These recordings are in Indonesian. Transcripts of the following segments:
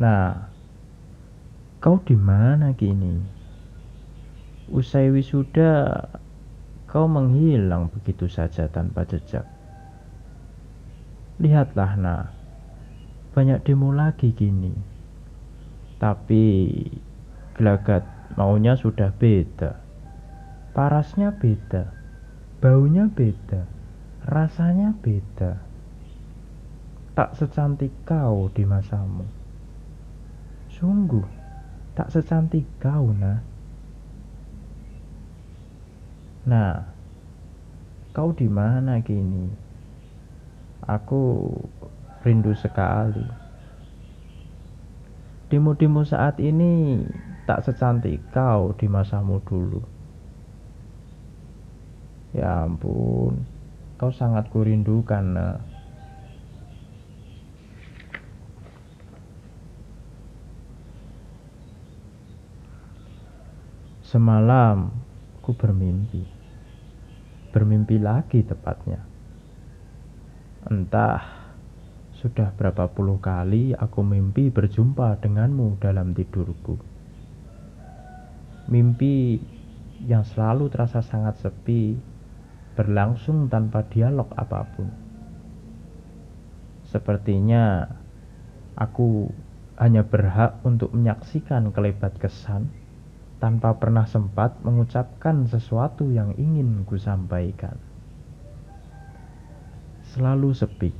Nah, kau di mana kini? Usai wisuda, kau menghilang begitu saja tanpa jejak. Lihatlah, nah, banyak demo lagi kini. Tapi gelagat maunya sudah beda. Parasnya beda, baunya beda, rasanya beda. Tak secantik kau di masamu. Sungguh, tak secantik kau, nah. Nah, kau di mana kini? Aku rindu sekali. Demo-demo saat ini tak secantik kau di masamu dulu. Ya ampun, kau sangat kurindukan. Nah. Semalam ku bermimpi. Bermimpi lagi tepatnya. Entah sudah berapa puluh kali aku mimpi berjumpa denganmu dalam tidurku. Mimpi yang selalu terasa sangat sepi, berlangsung tanpa dialog apa pun. Sepertinya aku hanya berhak untuk menyaksikan kelebat kesan tanpa pernah sempat mengucapkan sesuatu yang ingin ku sampaikan. Selalu sepi.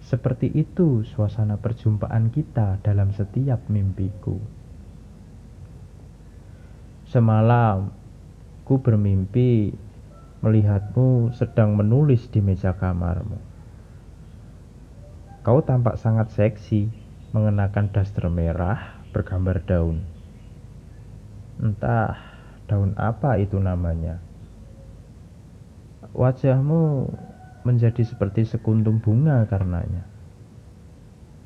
Seperti itu suasana perjumpaan kita dalam setiap mimpiku. Semalam, ku bermimpi melihatmu sedang menulis di meja kamarmu. Kau tampak sangat seksi, mengenakan daster merah bergambar daun. Entah daun apa itu namanya. Wajahmu menjadi seperti sekuntum bunga karenanya.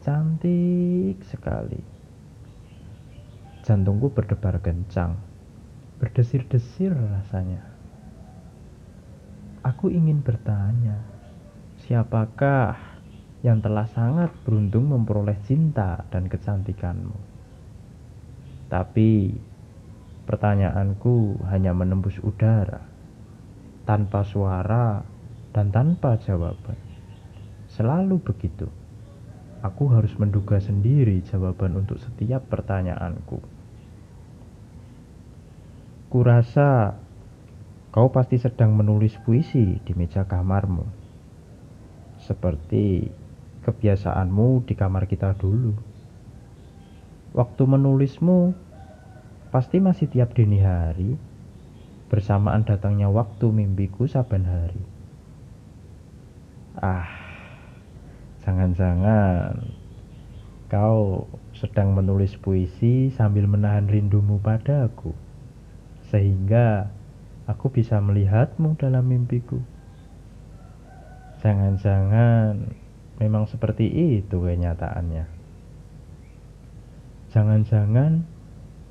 Cantik sekali. Jantungku berdebar kencang berdesir-desir rasanya. Aku ingin bertanya, siapakah yang telah sangat beruntung memperoleh cinta dan kecantikanmu? Tapi pertanyaanku hanya menembus udara, tanpa suara dan tanpa jawaban. Selalu begitu. Aku harus menduga sendiri jawaban untuk setiap pertanyaanku. Kurasa kau pasti sedang menulis puisi di meja kamarmu. Seperti kebiasaanmu di kamar kita dulu. Waktu menulismu pasti masih tiap dini hari bersamaan datangnya waktu mimpiku saban hari. Ah, jangan-jangan kau sedang menulis puisi sambil menahan rindumu padaku sehingga aku bisa melihatmu dalam mimpiku. Jangan-jangan memang seperti itu kenyataannya. Jangan-jangan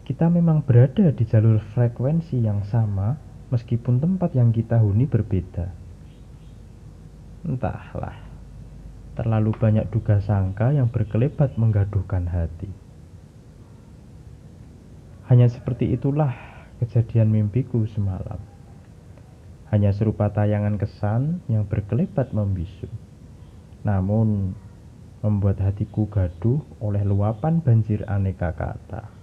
kita memang berada di jalur frekuensi yang sama meskipun tempat yang kita huni berbeda. Entahlah, terlalu banyak duga sangka yang berkelebat menggaduhkan hati. Hanya seperti itulah kejadian mimpiku semalam. Hanya serupa tayangan kesan yang berkelebat membisu. Namun, membuat hatiku gaduh oleh luapan banjir aneka kata.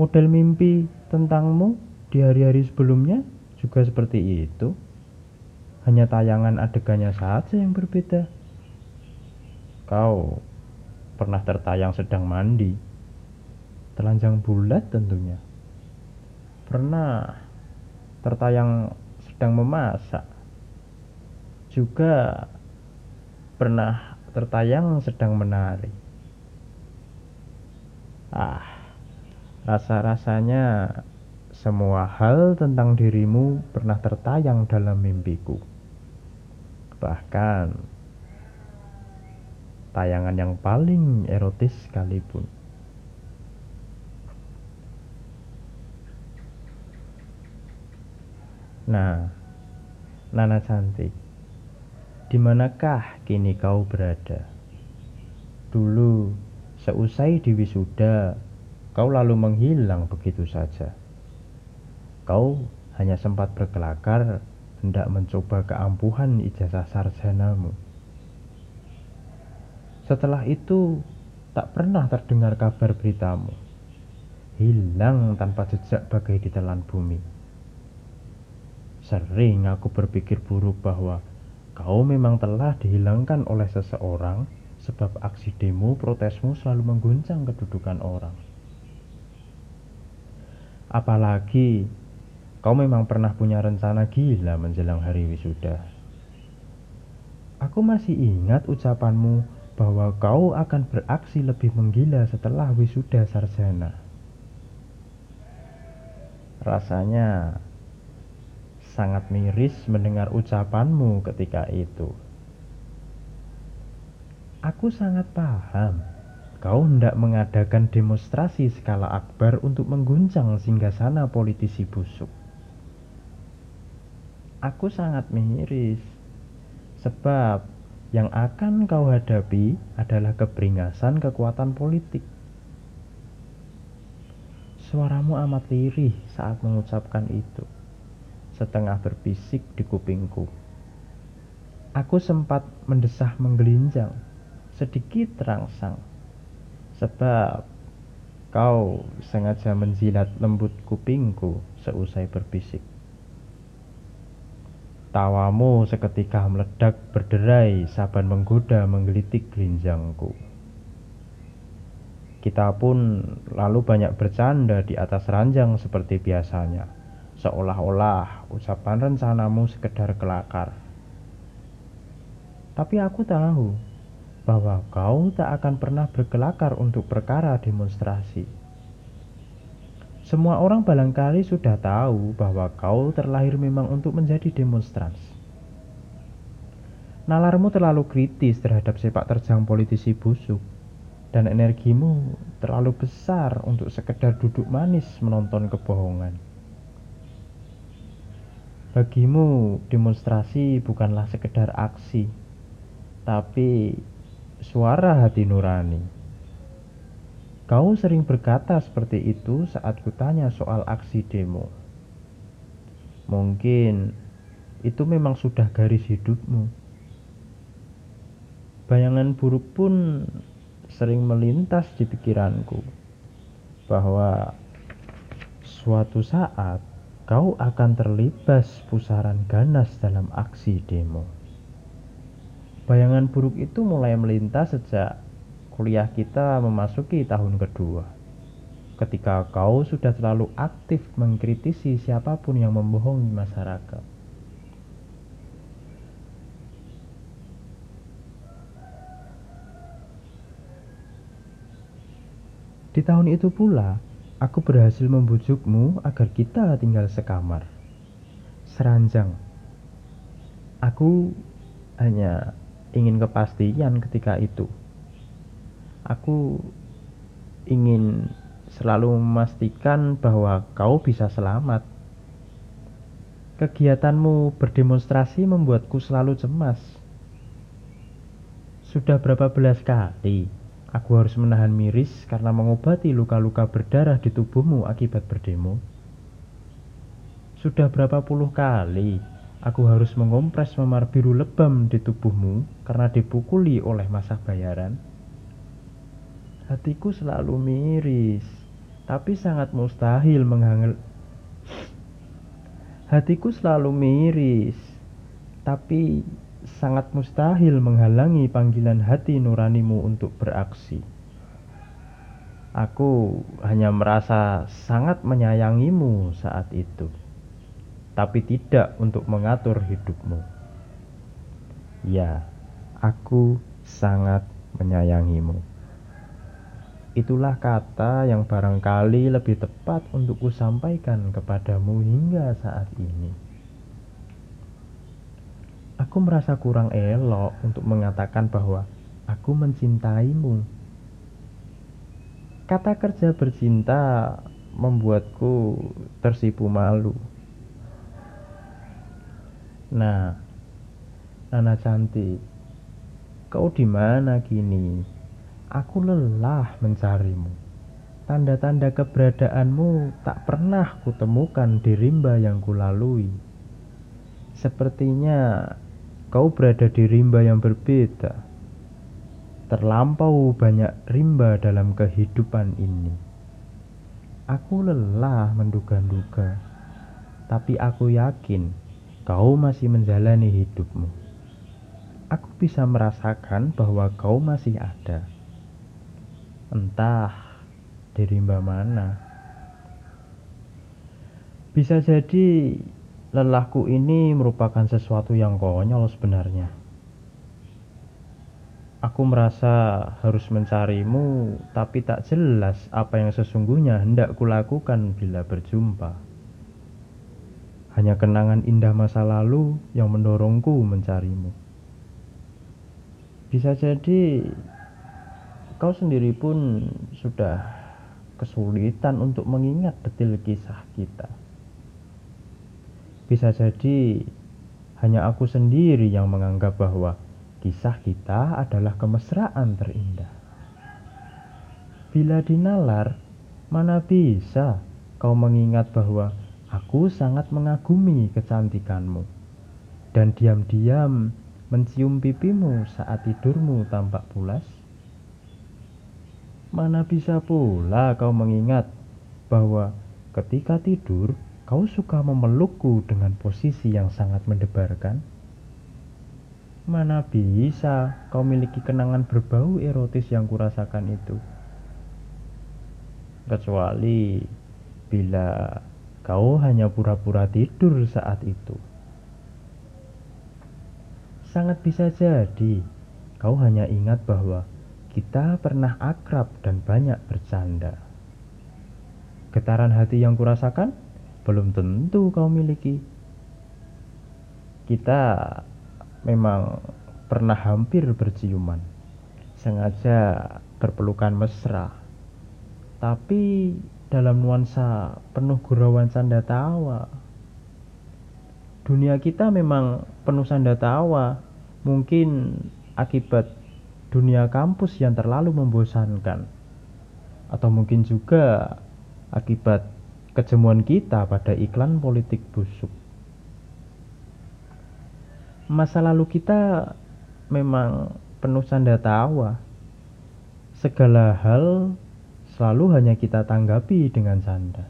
Model mimpi tentangmu di hari-hari sebelumnya juga seperti itu. Hanya tayangan adegannya saja yang berbeda. Kau pernah tertayang sedang mandi telanjang bulat tentunya. Pernah tertayang sedang memasak. Juga pernah tertayang sedang menari. Ah, rasa-rasanya semua hal tentang dirimu pernah tertayang dalam mimpiku. Bahkan tayangan yang paling erotis sekalipun. Nah, Nana cantik, di manakah kini kau berada? Dulu, seusai di wisuda, kau lalu menghilang begitu saja. Kau hanya sempat berkelakar hendak mencoba keampuhan ijazah sarjanamu. Setelah itu, tak pernah terdengar kabar beritamu. Hilang tanpa jejak bagai ditelan bumi. Sering aku berpikir buruk bahwa kau memang telah dihilangkan oleh seseorang sebab aksi demo protesmu selalu mengguncang kedudukan orang. Apalagi kau memang pernah punya rencana gila menjelang hari wisuda. Aku masih ingat ucapanmu bahwa kau akan beraksi lebih menggila setelah wisuda sarjana. Rasanya sangat miris mendengar ucapanmu ketika itu. Aku sangat paham. Kau hendak mengadakan demonstrasi skala akbar untuk mengguncang singgasana politisi busuk. Aku sangat miris. Sebab yang akan kau hadapi adalah keberingasan kekuatan politik. Suaramu amat lirih saat mengucapkan itu. Setengah berbisik di kupingku. Aku sempat mendesah menggelinjang sedikit terangsang sebab kau sengaja menjilat lembut kupingku seusai berbisik. Tawamu seketika meledak berderai saban menggoda menggelitik gelinjangku. Kita pun lalu banyak bercanda di atas ranjang seperti biasanya, seolah-olah ucapan rencanamu sekedar kelakar. Tapi aku tahu bahwa kau tak akan pernah berkelakar untuk perkara demonstrasi. Semua orang barangkali sudah tahu bahwa kau terlahir memang untuk menjadi demonstrans. Nalarmu terlalu kritis terhadap sepak terjang politisi busuk dan energimu terlalu besar untuk sekedar duduk manis menonton kebohongan. Bagimu, demonstrasi bukanlah sekedar aksi, tapi suara hati nurani. Kau sering berkata seperti itu saat kutanya soal aksi demo. Mungkin itu memang sudah garis hidupmu. Bayangan buruk pun sering melintas di pikiranku bahwa suatu saat kau akan terlibas pusaran ganas dalam aksi demo. Bayangan buruk itu mulai melintas sejak kuliah kita memasuki tahun kedua. Ketika kau sudah terlalu aktif mengkritisi siapa pun yang membohongi masyarakat. Di tahun itu pula, aku berhasil membujukmu agar kita tinggal sekamar. Seranjang. Aku hanya ingin kepastian ketika itu. Aku ingin selalu memastikan bahwa kau bisa selamat. Kegiatanmu berdemonstrasi membuatku selalu cemas. Sudah berapa belas kali aku harus menahan miris karena mengobati luka-luka berdarah di tubuhmu akibat berdemo? Sudah berapa puluh kali Aku harus mengompres memar biru lebam di tubuhmu karena dipukuli oleh masa bayaran. Hatiku selalu miris, tapi sangat mustahil menghangel. Hatiku selalu miris, tapi sangat mustahil menghalangi panggilan hati nuranimu untuk beraksi. Aku hanya merasa sangat menyayangimu saat itu tapi tidak untuk mengatur hidupmu. Ya, aku sangat menyayangimu. Itulah kata yang barangkali lebih tepat untuk kusampaikan kepadamu hingga saat ini. Aku merasa kurang elok untuk mengatakan bahwa aku mencintaimu. Kata kerja bercinta membuatku tersipu malu. Nah, Nana cantik, kau di mana kini? Aku lelah mencarimu. Tanda-tanda keberadaanmu tak pernah kutemukan di rimba yang kulalui. Sepertinya kau berada di rimba yang berbeda. Terlampau banyak rimba dalam kehidupan ini. Aku lelah menduga-duga, tapi aku yakin kau masih menjalani hidupmu. Aku bisa merasakan bahwa kau masih ada entah di rimba mana. Bisa jadi lelahku ini merupakan sesuatu yang konyol sebenarnya. Aku merasa harus mencarimu, tapi tak jelas apa yang sesungguhnya hendak kulakukan bila berjumpa. Hanya kenangan indah masa lalu yang mendorongku mencarimu. Bisa jadi Kau sendiri pun sudah kesulitan untuk mengingat detil kisah kita. Bisa jadi hanya aku sendiri yang menganggap bahwa kisah kita adalah kemesraan terindah. Bila dinalar, mana bisa kau mengingat bahwa aku sangat mengagumi kecantikanmu dan diam-diam mencium pipimu saat tidurmu tampak pulas? Mana bisa pula kau mengingat bahwa ketika tidur kau suka memelukku dengan posisi yang sangat mendebarkan? Mana bisa kau miliki kenangan berbau erotis yang kurasakan itu? Kecuali bila kau hanya pura-pura tidur saat itu. Sangat bisa jadi kau hanya ingat bahwa kita pernah akrab dan banyak bercanda. Getaran hati yang kurasakan belum tentu kau miliki. Kita memang pernah hampir berciuman, sengaja berpelukan mesra, tapi dalam nuansa penuh gurauan canda tawa. Dunia kita memang penuh canda tawa, mungkin akibat dunia kampus yang terlalu membosankan, atau mungkin juga akibat kejemuan kita pada iklan politik busuk. Masa lalu kita memang penuh canda tawa. Segala hal selalu hanya kita tanggapi dengan canda.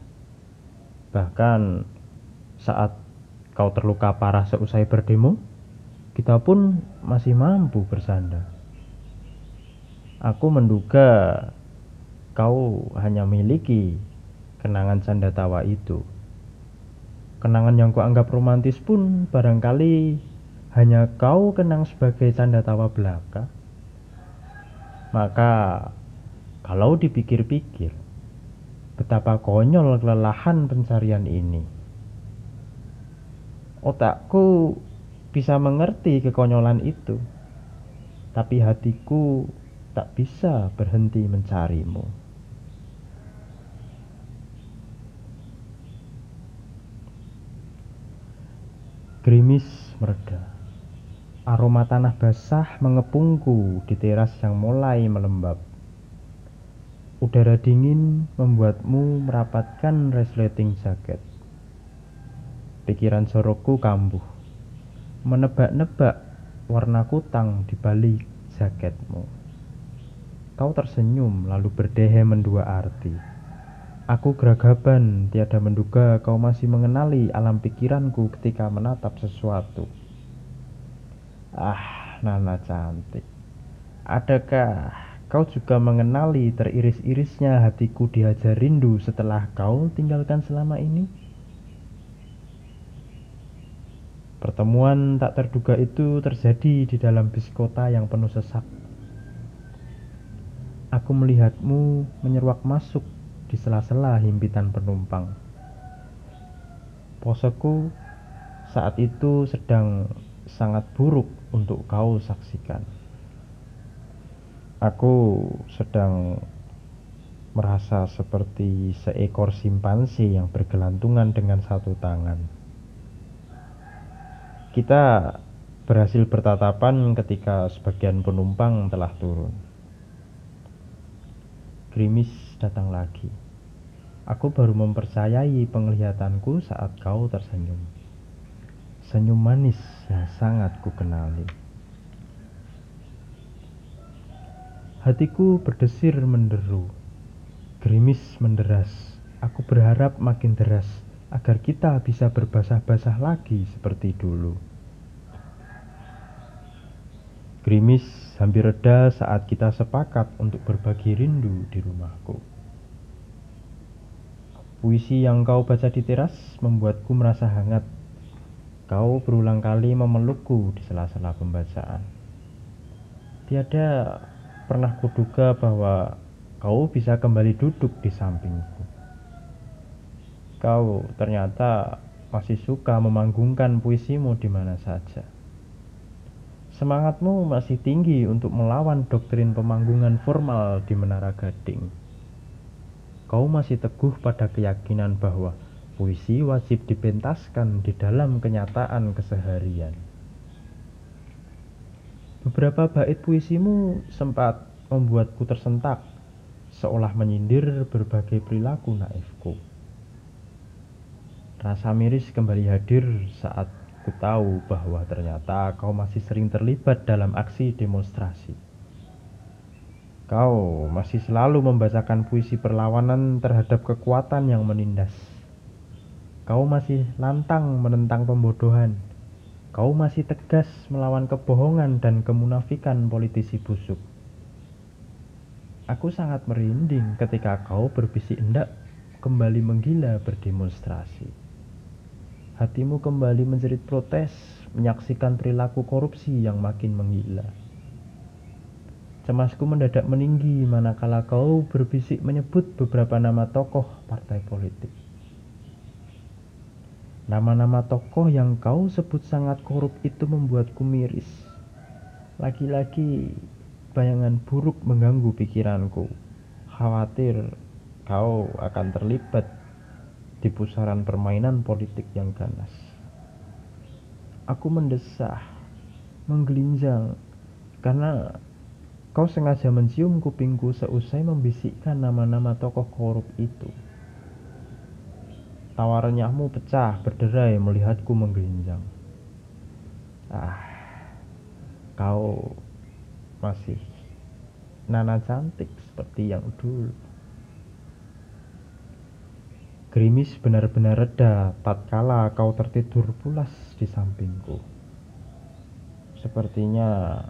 Bahkan saat kau terluka parah seusai berdemo, kita pun masih mampu bersandar. Aku menduga kau hanya miliki kenangan canda tawa itu. Kenangan yang kuanggap romantis pun barangkali hanya kau kenang sebagai canda tawa belaka. Maka kalau dipikir-pikir, betapa konyol kelelahan pencarian ini. Otakku bisa mengerti kekonyolan itu, tapi hatiku tak bisa berhenti mencarimu. Gerimis mereda. Aroma tanah basah mengepungku di teras yang mulai melembab. Udara dingin membuatmu merapatkan resleting jaket. Pikiran sorokku kambuh, menebak-nebak warna kutang di balik jaketmu. Kau tersenyum lalu berdehe mendua arti. Aku geragaban, tiada menduga kau masih mengenali alam pikiranku ketika menatap sesuatu. Ah, Nana cantik. Adakah kau juga mengenali teriris-irisnya hatiku dihajar rindu setelah kau tinggalkan selama ini? Pertemuan tak terduga itu terjadi di dalam bis kota yang penuh sesak Aku melihatmu menyeruak masuk di sela-sela himpitan penumpang. Poseku saat itu sedang sangat buruk untuk kau saksikan. Aku sedang merasa seperti seekor simpanse yang bergelantungan dengan satu tangan. Kita berhasil bertatapan ketika sebagian penumpang telah turun. Gerimis datang lagi. Aku baru mempercayai penglihatanku saat kau tersenyum. Senyum manis yang sangat ku kenali. Hatiku berdesir menderu. Gerimis menderas. Aku berharap makin deras agar kita bisa berbasah-basah lagi seperti dulu. Gerimis hampir reda saat kita sepakat untuk berbagi rindu di rumahku. Puisi yang kau baca di teras membuatku merasa hangat. Kau berulang kali memelukku di sela-sela pembacaan. Tiada pernah kuduga bahwa kau bisa kembali duduk di sampingku. Kau ternyata masih suka memanggungkan puisimu di mana saja. Semangatmu masih tinggi untuk melawan doktrin pemanggungan formal di Menara Gading. Kau masih teguh pada keyakinan bahwa puisi wajib dipentaskan di dalam kenyataan keseharian. Beberapa bait puisimu sempat membuatku tersentak, seolah menyindir berbagai perilaku naifku. Rasa miris kembali hadir saat Ku tahu bahwa ternyata kau masih sering terlibat dalam aksi demonstrasi. Kau masih selalu membacakan puisi perlawanan terhadap kekuatan yang menindas. Kau masih lantang menentang pembodohan. Kau masih tegas melawan kebohongan dan kemunafikan politisi busuk. Aku sangat merinding ketika kau berbisik hendak kembali menggila berdemonstrasi. Hatimu kembali menjerit protes, menyaksikan perilaku korupsi yang makin menggila. Cemasku mendadak meninggi manakala kau berbisik menyebut beberapa nama tokoh partai politik. Nama-nama tokoh yang kau sebut sangat korup itu membuatku miris. Lagi-lagi bayangan buruk mengganggu pikiranku. Khawatir kau akan terlibat di pusaran permainan politik yang ganas. Aku mendesah, menggelinjang, karena kau sengaja mencium kupingku seusai membisikkan nama-nama tokoh korup itu. Tawarannyahmu pecah berderai melihatku menggelinjang. Ah, kau masih nana cantik seperti yang dulu. Gerimis benar-benar reda tatkala kau tertidur pulas di sampingku. Sepertinya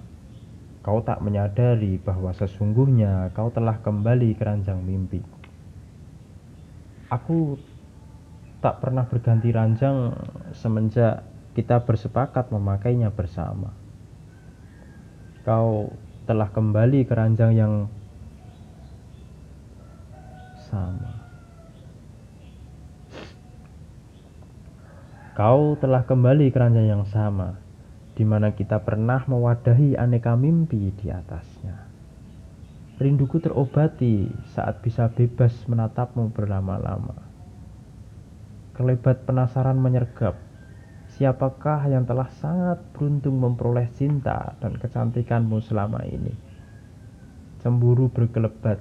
kau tak menyadari bahwa sesungguhnya kau telah kembali ke ranjang mimpi. Aku tak pernah berganti ranjang semenjak kita bersepakat memakainya bersama. Kau telah kembali ke ranjang yang sama. Kau telah kembali ke ranjang yang sama, di mana kita pernah mewadahi aneka mimpi di atasnya. Rinduku terobati saat bisa bebas menatapmu berlama-lama. Kelebat penasaran menyergap, siapakah yang telah sangat beruntung memperoleh cinta dan kecantikanmu selama ini. Cemburu berkelebat,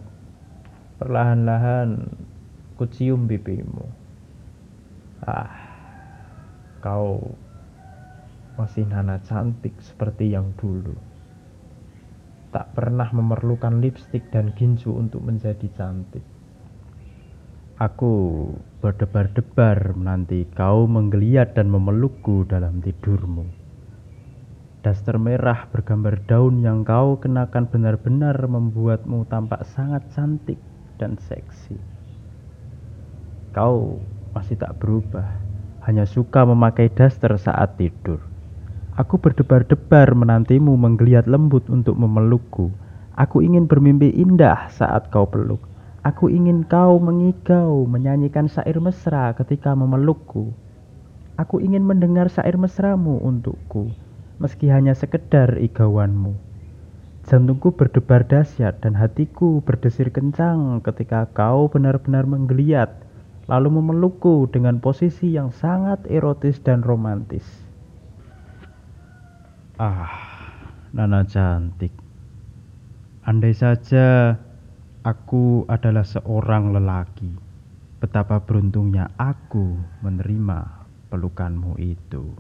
perlahan-lahan kucium pipimu. Ah, kau masih nana cantik seperti yang dulu. Tak pernah memerlukan lipstik dan gincu untuk menjadi cantik. Aku berdebar-debar menanti kau menggeliat dan memelukku dalam tidurmu. Daster merah bergambar daun yang kau kenakan benar-benar membuatmu tampak sangat cantik dan seksi. Kau masih tak berubah hanya suka memakai daster saat tidur. Aku berdebar-debar menantimu menggeliat lembut untuk memelukku. Aku ingin bermimpi indah saat kau peluk. Aku ingin kau mengigau, menyanyikan syair mesra ketika memelukku. Aku ingin mendengar syair mesramu untukku, meski hanya sekedar igauanmu. Jantungku berdebar dahsyat dan hatiku berdesir kencang ketika kau benar-benar menggeliat lalu memelukku dengan posisi yang sangat erotis dan romantis. Ah, Nana cantik. Andai saja Aku adalah seorang lelaki. Betapa beruntungnya aku menerima pelukanmu itu.